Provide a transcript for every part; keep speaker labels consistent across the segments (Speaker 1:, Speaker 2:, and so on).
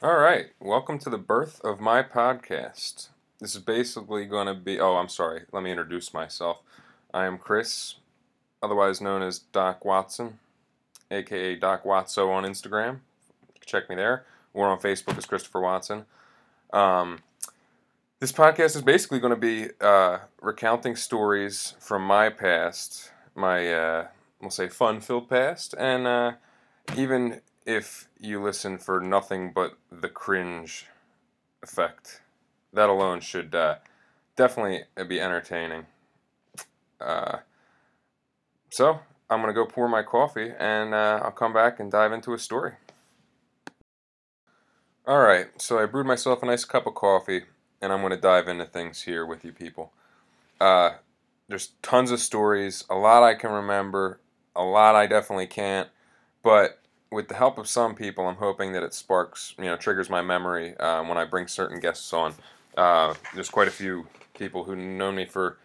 Speaker 1: All right, welcome to the birth of my podcast. This is basically going to be. Oh, I'm sorry. Let me introduce myself. I am Chris, otherwise known as Doc Watson, aka Doc Watso on Instagram. Check me there. Or on Facebook as Christopher Watson. Um, this podcast is basically going to be uh, recounting stories from my past, my uh, we'll say fun-filled past, and uh, even if you listen for nothing but the cringe effect, that alone should uh, definitely be entertaining. Uh, so I'm gonna go pour my coffee, and uh, I'll come back and dive into a story. All right, so I brewed myself a nice cup of coffee, and I'm gonna dive into things here with you people. Uh, there's tons of stories, a lot I can remember, a lot I definitely can't, but with the help of some people, I'm hoping that it sparks, you know, triggers my memory um, when I bring certain guests on. Uh, there's quite a few people who know me for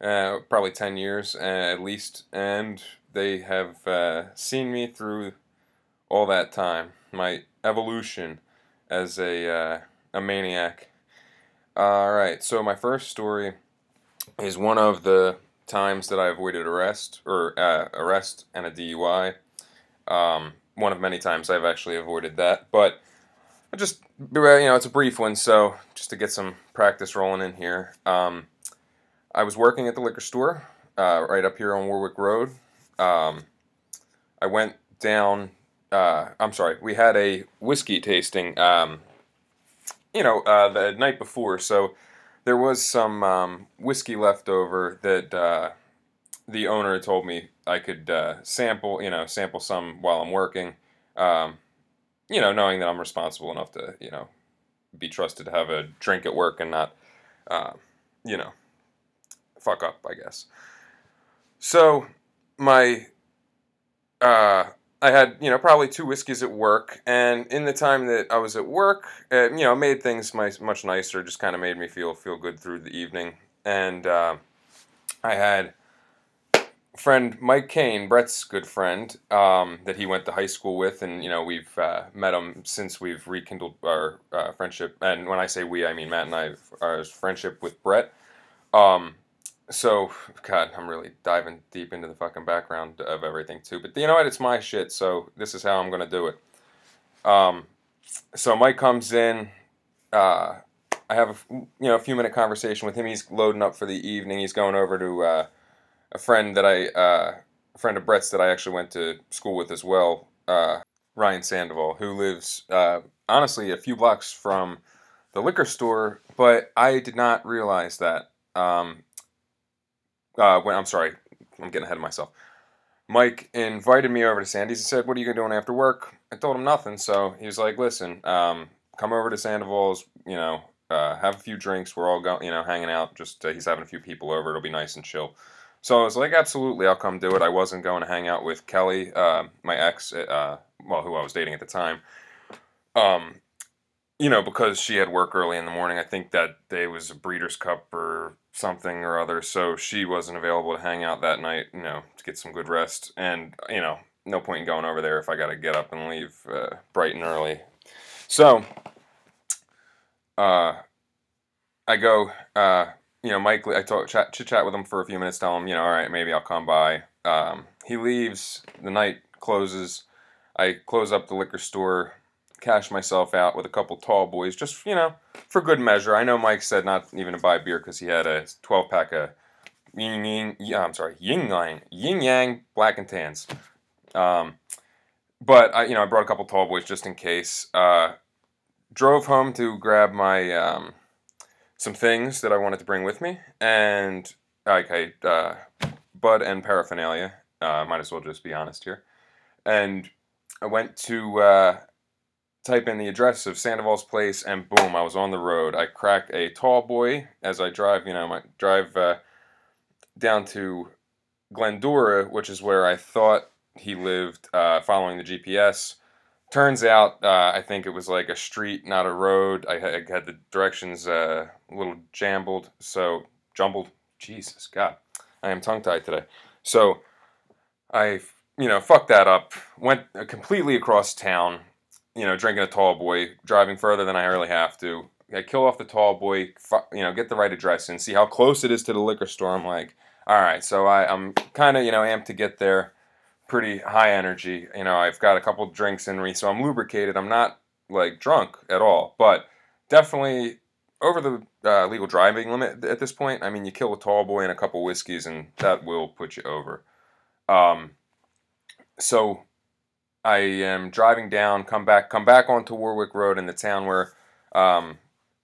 Speaker 1: uh, probably 10 years uh, at least, and they have uh, seen me through all that time, my evolution as a, uh, a maniac. All right, so my first story is one of the times that I avoided arrest or uh, arrest and a DUI. Um, one of many times I've actually avoided that. But I just, you know, it's a brief one, so just to get some practice rolling in here. Um, I was working at the liquor store uh, right up here on Warwick Road. Um, I went down. Uh, I'm sorry. We had a whiskey tasting. Um, you know, uh, the night before, so there was some um, whiskey left over that uh, the owner told me I could uh, sample, you know, sample some while I'm working. Um, you know, knowing that I'm responsible enough to, you know, be trusted to have a drink at work and not, uh, you know, fuck up, I guess. So my, uh, I had, you know, probably two whiskeys at work, and in the time that I was at work, it, you know, made things much, much nicer. Just kind of made me feel feel good through the evening, and uh, I had friend Mike Kane, Brett's good friend, um, that he went to high school with, and you know we've uh, met him since we've rekindled our uh, friendship. And when I say we, I mean Matt and I, our friendship with Brett. Um, so God, I'm really diving deep into the fucking background of everything too. But you know what? It's my shit, so this is how I'm gonna do it. Um, so Mike comes in. Uh, I have a you know a few minute conversation with him. He's loading up for the evening. He's going over to uh, a friend that I, uh, a friend of Brett's that I actually went to school with as well, uh, Ryan Sandoval, who lives uh, honestly a few blocks from the liquor store, but I did not realize that. Um, uh, when I'm sorry, I'm getting ahead of myself. Mike invited me over to Sandy's and said, "What are you doing after work?" I told him nothing, so he was like, "Listen, um, come over to Sandoval's. You know, uh, have a few drinks. We're all going, you know, hanging out. Just uh, he's having a few people over. It'll be nice and chill." So I was like, absolutely, I'll come do it. I wasn't going to hang out with Kelly, uh, my ex, uh, well, who I was dating at the time. Um, you know, because she had work early in the morning. I think that day was a Breeders' Cup or something or other, so she wasn't available to hang out that night. You know, to get some good rest. And you know, no point in going over there if I got to get up and leave uh, bright and early. So, uh, I go uh, you know, Mike, I talk, chat, chit chat with him for a few minutes, tell him, you know, all right, maybe I'll come by. Um, he leaves, the night closes. I close up the liquor store, cash myself out with a couple tall boys, just, you know, for good measure. I know Mike said not even to buy beer because he had a 12 pack of Yuengling, yeah, I'm sorry, Yuengling, yin yang black and tans. Um, but I, you know, I brought a couple tall boys just in case. Uh, drove home to grab my, um, some things that I wanted to bring with me, and okay, uh, bud and paraphernalia. Uh, might as well just be honest here. And I went to uh, type in the address of Sandoval's place, and boom, I was on the road. I cracked a tall boy as I drive. You know, my drive uh, down to Glendora, which is where I thought he lived, uh, following the GPS. Turns out, uh, I think it was like a street, not a road. I had, the directions uh, a little jambled, so jumbled. Jesus, God, I am tongue tied today. So I, you know, fucked that up. Went uh, completely across town. you know, drinking a tall boy, driving further than I really have to. I kill off the tall boy, you know, get the right address and see how close it is to the liquor store. I'm like, all right, so I, I'm kind of, you know, amped to get there. Pretty high energy. You know, I've got a couple drinks in me, so I'm lubricated. I'm not like drunk at all, but definitely over the uh, legal driving limit at this point. I mean, you kill a tall boy and a couple whiskeys, and that will put you over. Um, so I am driving down, come back, come back onto Warwick Road in the town where, um,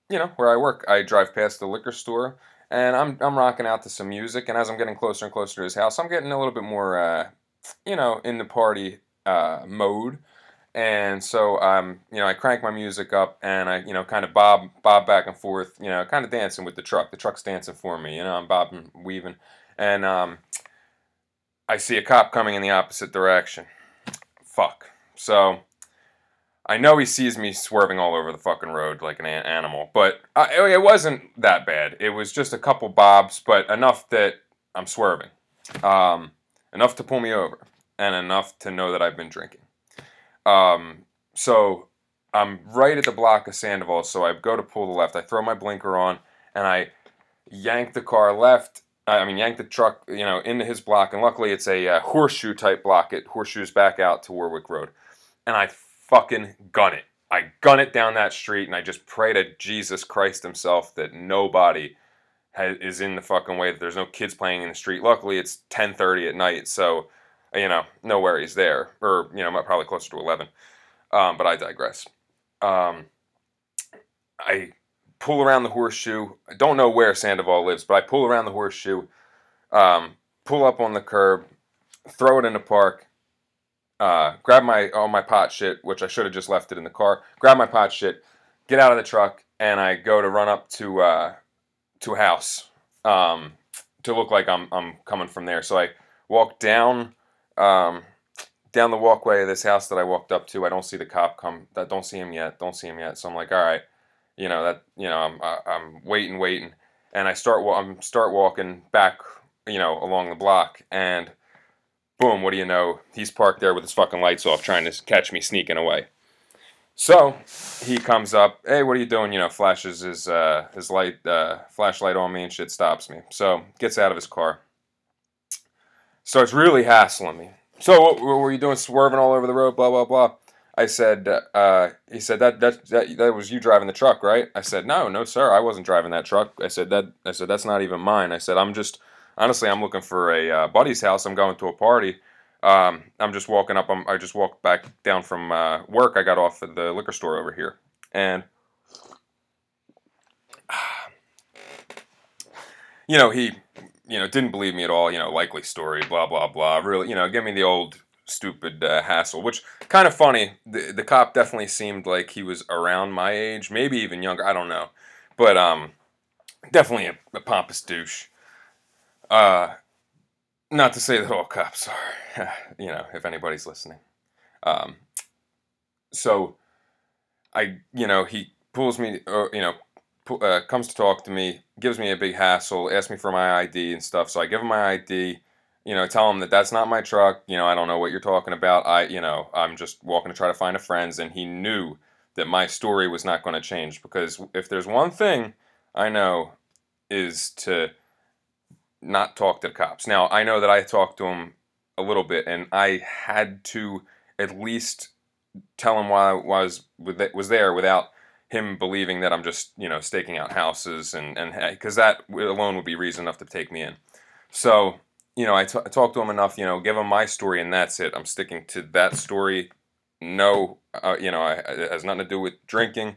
Speaker 1: you know, where I work. I drive past the liquor store, and I'm I'm rocking out to some music. And as I'm getting closer and closer to his house, I'm getting a little bit more, uh, you know, in the party uh, mode. And so, um, you know, I crank my music up, and I, you know, kind of bob bob back and forth, you know, kind of dancing with the truck. The truck's dancing for me, you know. I'm bobbing, weaving, and um, I see a cop coming in the opposite direction fuck. So I know he sees me swerving all over the fucking road like an animal, but I, it wasn't that bad. It was just a couple bobs, but enough that I'm swerving. Um, enough to pull me over, and enough to know that I've been drinking. Um, so I'm right at the block of Sandoval, so I go to pull the left. I throw my blinker on, and I yank the car left I mean, yank the truck, you know, into his block, and luckily it's a uh, horseshoe type block. It horseshoes back out to Warwick Road, and I fucking gun it. I gun it down that street, and I just pray to Jesus Christ Himself that nobody has, is in the fucking way. That there's no kids playing in the street. Luckily, it's 10:30 at night, so you know, no worries there, or you know, probably closer to 11. Um, but I digress. Um, I pull around the horseshoe. I don't know where Sandoval lives, but I pull around the horseshoe, um, pull up on the curb, throw it in the park, uh, grab my all my pot shit, which I should have just left it in the car. Grab my pot shit, get out of the truck, and I go to run up to uh, to a house um, to look like I'm I'm coming from there. So I walk down. Um, down the walkway of this house that I walked up to, I don't see the cop come. I don't see him yet. Don't see him yet. So I'm like, all right you know that you know I'm I'm waiting, waiting, and I start I'm start walking back, you know, along the block, and boom, what do you know? He's parked there with his fucking lights off, trying to catch me sneaking away. So he comes up, hey, what are you doing? You know, flashes his uh, his light uh, flashlight on me and shit stops me. So gets out of his car, starts really hassling me. So what, what were you doing, swerving all over the road? Blah blah blah. I said, uh, he said that, that that that was you driving the truck, right? I said, no, no, sir, I wasn't driving that truck. I said that I said that's not even mine. I said I'm just honestly I'm looking for a uh, buddy's house. I'm going to a party. Um, I'm just walking up. I'm, i just walked back down from uh, work. I got off at the liquor store over here, and you know he you know didn't believe me at all. You know likely story, blah blah blah. Really, you know, give me the old stupid uh, hassle, which kind of funny. The, the cop definitely seemed like he was around my age, maybe even younger. I don't know, but um, definitely a, a pompous douche. Uh, not to say that all cops are, you know, if anybody's listening. Um, so I, you know, he pulls me, or, you know, uh, comes to talk to me, gives me a big hassle, asks me for my ID and stuff. So I give him my ID you know, tell him that that's not my truck. You know, I don't know what you're talking about. I, you know, I'm just walking to try to find a friend's, and he knew that my story was not going to change because if there's one thing I know is to not talk to the cops. Now I know that I talked to him a little bit, and I had to at least tell him why I was was there without him believing that I'm just you know staking out houses and and because that alone would be reason enough to take me in. So you know, I, t- I talked to him enough, you know, give him my story and that's it. I'm sticking to that story. No, uh, you know, I, it has nothing to do with drinking,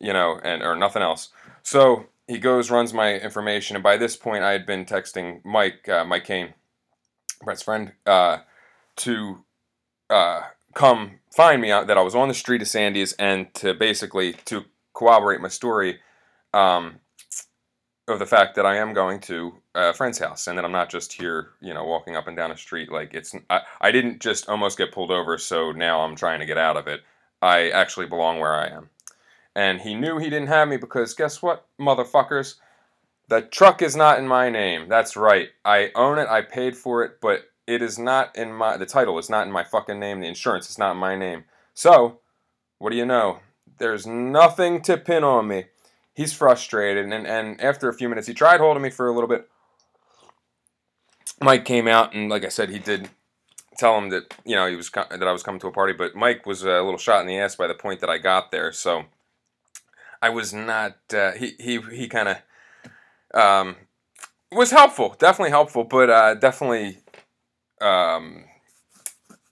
Speaker 1: you know, and or nothing else. So he goes, runs my information, and by this point, I had been texting Mike, uh, Mike Kane, Brett's friend, uh, to uh, come find me out that I was on the street of Sandy's and to basically to corroborate my story. Um, of the fact that I am going to a friend's house and that I'm not just here, you know, walking up and down a street. Like it's, I, I didn't just almost get pulled over, so now I'm trying to get out of it. I actually belong where I am. And he knew he didn't have me because guess what, motherfuckers? The truck is not in my name. That's right. I own it. I paid for it, but it is not in my. The title is not in my fucking name. The insurance is not in my name. So, what do you know? There's nothing to pin on me. He's frustrated, and, and after a few minutes, he tried holding me for a little bit. Mike came out, and like I said, he did tell him that you know he was that I was coming to a party, but Mike was a little shot in the ass by the point that I got there, so I was not. Uh, he he he kind of um, was helpful, definitely helpful, but uh, definitely um,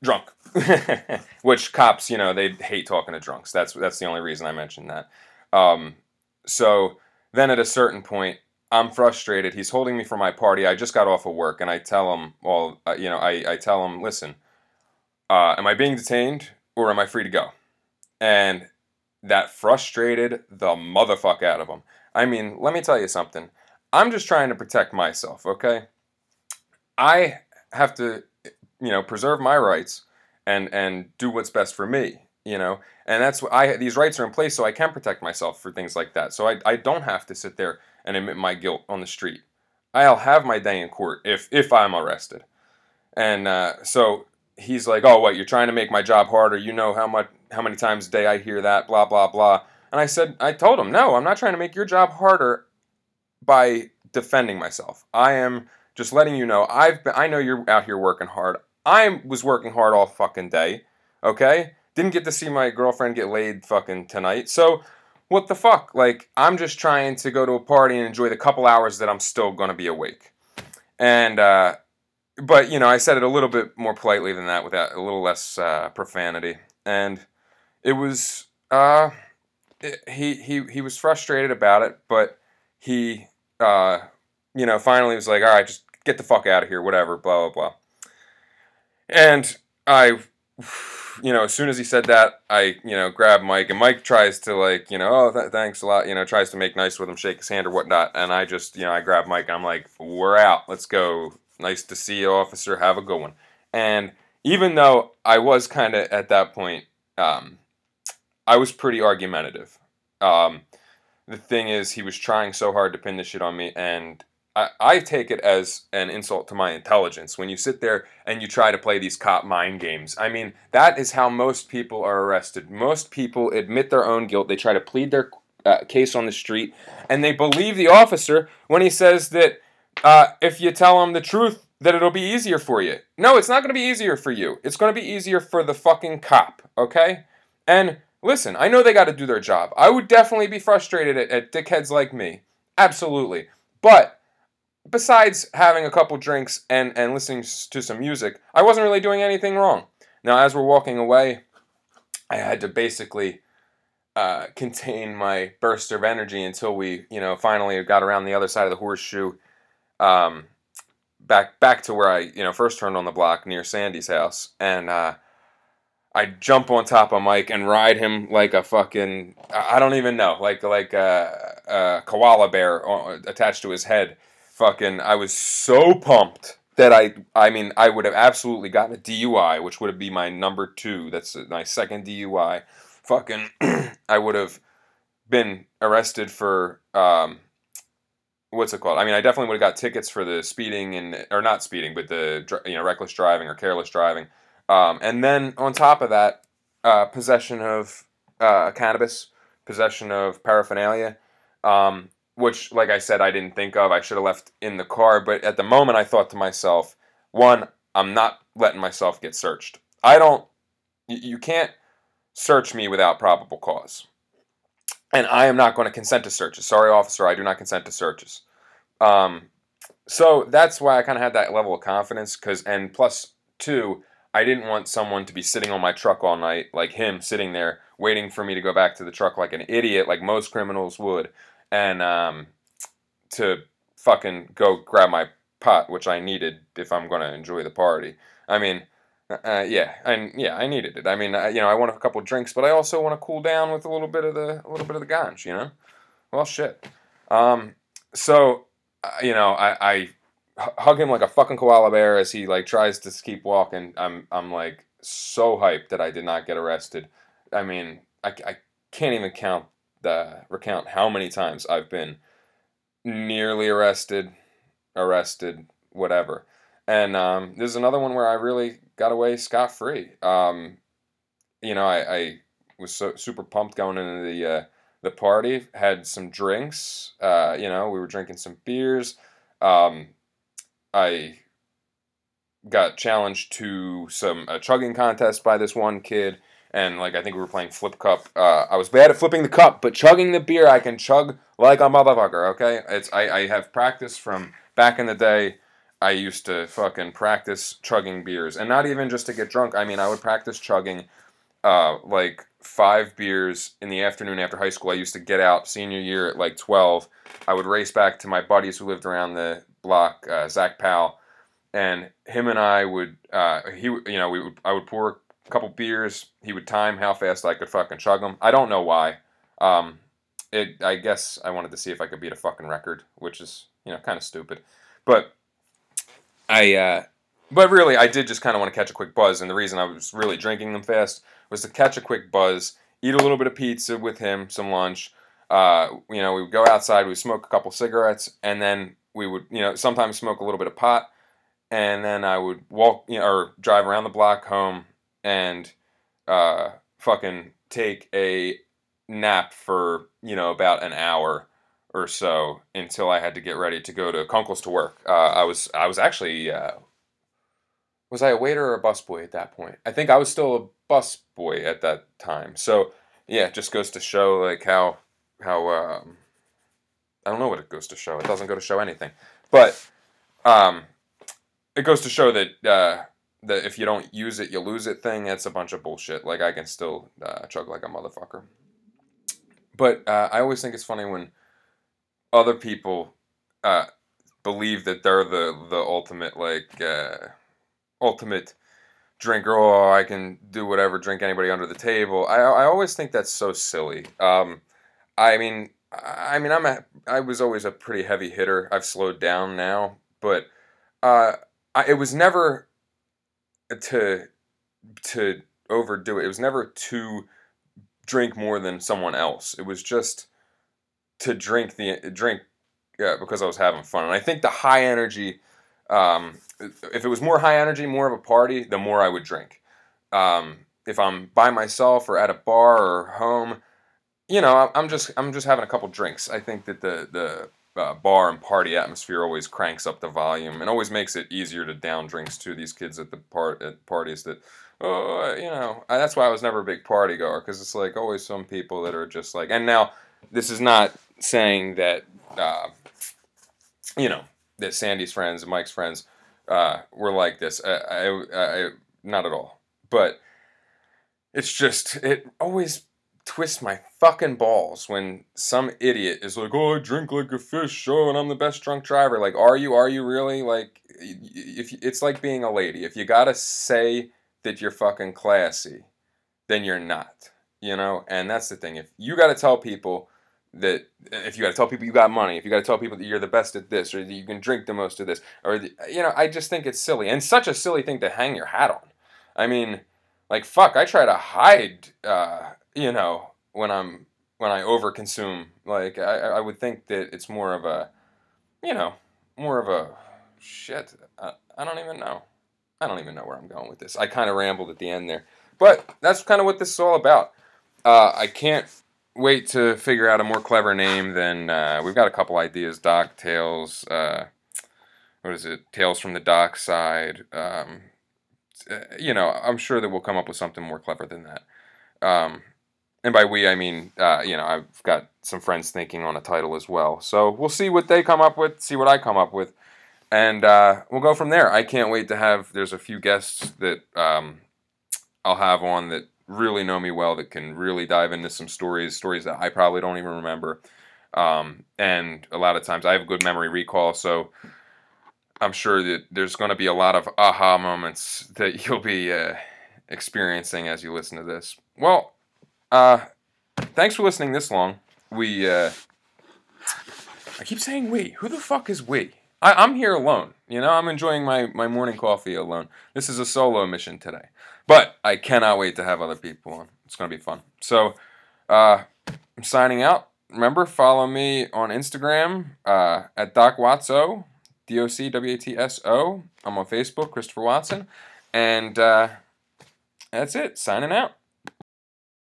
Speaker 1: drunk. Which cops, you know, they hate talking to drunks. That's that's the only reason I mentioned that. Um, so then at a certain point, I'm frustrated. He's holding me for my party. I just got off of work, and I tell him, well, uh, you know, I, I tell him, listen, uh, am I being detained or am I free to go? And that frustrated the motherfuck out of him. I mean, let me tell you something. I'm just trying to protect myself, okay? I have to, you know, preserve my rights and and do what's best for me, you know. And that's what I these rights are in place so I can protect myself for things like that. So I I don't have to sit there and admit my guilt on the street. I'll have my day in court if if I'm arrested. And uh, so he's like, "Oh, what? You're trying to make my job harder? You know how much how many times a day I hear that? Blah blah blah." And I said, I told him, "No, I'm not trying to make your job harder by defending myself. I am just letting you know I've been, I know you're out here working hard. I was working hard all fucking day. Okay? Didn't get to see my girlfriend get laid fucking tonight. So what the fuck? Like, I'm just trying to go to a party and enjoy the couple hours that I'm still gonna be awake. And, uh, but, you know, I said it a little bit more politely than that, without a little less uh, profanity. And it was, uh, it, he, he, he was frustrated about it, but he, uh, you know, finally was like, all right, just get the fuck out of here, whatever, blah, blah, blah. And I you know, as soon as he said that, I, you know, grab Mike, and Mike tries to like, you know, oh, th- thanks a lot, you know, tries to make nice with him, shake his hand or whatnot, and I just, you know, I grab Mike, and I'm like, we're out, let's go, nice to see you, officer, have a good one. And even though I was kind of at that point, um, I was pretty argumentative. Um, the thing is, he was trying so hard to pin this shit on me, and I, I take it as an insult to my intelligence when you sit there and you try to play these cop mind games. I mean, that is how most people are arrested. Most people admit their own guilt. They try to plead their uh, case on the street, and they believe the officer when he says that uh, if you tell him the truth, that it'll be easier for you. No, it's not going to be easier for you. It's going to be easier for the fucking cop, okay? And listen, I know they got to do their job. I would definitely be frustrated at, at dickheads like me. Absolutely. But besides having a couple drinks and, and listening to some music, I wasn't really doing anything wrong. Now, as we're walking away, I had to basically uh, contain my burst of energy until we, you know, finally got around the other side of the horseshoe, um, back back to where I, you know, first turned on the block near Sandy's house, and uh, I jump on top of Mike and ride him like a fucking, I don't even know, like like a, a koala bear uh, attached to his head fucking I was so pumped that I I mean I would have absolutely gotten a DUI, which would have been my number two. That's my second DUI. Fucking I would have been arrested for um, what's it called? I mean, I definitely would have got tickets for the speeding and or not speeding, but the you know reckless driving or careless driving. Um, and then on top of that, uh, possession of uh, cannabis, possession of paraphernalia. Um, which, like I said, I didn't think of. I should have left in the car. But at the moment, I thought to myself, one, I'm not letting myself get searched. I don't, you can't search me without probable cause. And I am not going to consent to searches. Sorry, officer, I do not consent to searches. Um, so that's why I kind of had that level of confidence. Cause, and plus, two, I didn't want someone to be sitting on my truck all night, like him sitting there waiting for me to go back to the truck like an idiot, like most criminals would and um, to fucking go grab my pot, which I needed if I'm to enjoy the party. I mean, uh, uh, yeah, and yeah, I needed it. I mean, I, you know, I want a couple drinks, but I also want to cool down with a little bit of the a little bit of the ganj, you know. Well, shit. Um, so, uh, you know, I, I hug him like a fucking koala bear as he like tries to keep walking. I'm I'm like so hyped that I did not get arrested. I mean, I, I can't even count the recount how many times I've been nearly arrested, arrested, whatever. And um, there's another one where I really got away scot free. Um, you know, I, I was so super pumped going into the uh, the party. Had some drinks. Uh, you know, we were drinking some beers. Um, I got challenged to some a chugging contest by this one kid, and like I think we were playing flip cup. Uh, I was bad at flipping the cup, but chugging the beer I can chug like a motherfucker. Okay, it's I, I have practice from back in the day. I used to fucking practice chugging beers, and not even just to get drunk. I mean, I would practice chugging, uh, like five beers in the afternoon after high school. I used to get out senior year at like twelve. I would race back to my buddies who lived around the block, uh, Zach Powell, and him and I would, uh, he, you know, we would, I would pour a couple beers. He would time how fast I could fucking chug them. I don't know why. Um, it, I guess I wanted to see if I could beat a fucking record, which is, you know, kind of stupid, but I, uh, but really, I did just kind of want to catch a quick buzz, and the reason I was really drinking them fast was to catch a quick buzz, eat a little bit of pizza with him, some lunch. Uh, you know, we would go outside, we would smoke a couple cigarettes, and then we would, you know, sometimes smoke a little bit of pot, and then I would walk, you know, or drive around the block home and uh, fucking take a nap for you know about an hour or so until I had to get ready to go to Kunkel's to work. Uh, I was I was actually uh, was I a waiter or a busboy at that point? I think I was still a busboy at that time. So yeah, it just goes to show like how how um, I don't know what it goes to show. It doesn't go to show anything, but um, it goes to show that uh, that if you don't use it, you lose it thing. That's a bunch of bullshit. Like I can still uh, chug like a motherfucker. But uh, I always think it's funny when other people uh, believe that they're the the ultimate like uh, ultimate drinker. Oh, I can do whatever, drink anybody under the table. I I always think that's so silly. Um, I mean, I mean, I'm a I was always a pretty heavy hitter. I've slowed down now, but uh, I, it was never to to overdo it. It was never to drink more than someone else. It was just to drink the drink yeah, because I was having fun. And I think the high energy, um, if it was more high energy, more of a party, the more I would drink. Um, if I'm by myself or at a bar or home, you know, I'm just I'm just having a couple drinks. I think that the the uh, bar and party atmosphere always cranks up the volume and always makes it easier to down drinks to these kids at the part at parties that oh you know I, that's why I was never a big party goer because it's like always some people that are just like and now this is not saying that uh, you know that Sandy's friends and Mike's friends uh, were like this I, I, I not at all but it's just it always twist my fucking balls when some idiot is like, "Oh, I drink like a fish, oh, and I'm the best drunk driver." Like, are you? Are you really? Like, if it's like being a lady, if you gotta say that you're fucking classy, then you're not. You know, and that's the thing. If you gotta tell people that if you got to tell people you got money, if you got to tell people that you're the best at this, or that you can drink the most of this, or the, you know, I just think it's silly and such a silly thing to hang your hat on. I mean, like fuck, I try to hide, uh, you know, when I'm when I overconsume. Like I, I would think that it's more of a, you know, more of a shit. I, I don't even know. I don't even know where I'm going with this. I kind of rambled at the end there, but that's kind of what this is all about. Uh, I can't wait to figure out a more clever name than uh, we've got a couple ideas. Doc Tales. Uh, what is it? Tales from the Dock Side. Um, uh, you know, I'm sure that we'll come up with something more clever than that. Um, and by we, I mean, uh, you know, I've got some friends thinking on a title as well. So we'll see what they come up with, see what I come up with, and uh, we'll go from there. I can't wait to have. There's a few guests that um, I'll have on that really know me well, that can really dive into some stories, stories that I probably don't even remember. Um, and a lot of times I have good memory recall, so I'm sure that there's going to be a lot of aha moments that you'll be uh, experiencing as you listen to this. Well, uh, thanks for listening this long. We, uh, I keep saying we. Who the fuck is we? I, I'm here alone. You know, I'm enjoying my, my morning coffee alone. This is a solo mission today. But I cannot wait to have other people on. It's going to be fun. So, uh, I'm signing out. Remember, follow me on Instagram uh, at Doc Watso, D O C W A T S O. I'm on Facebook, Christopher Watson. And uh, that's it. Signing out.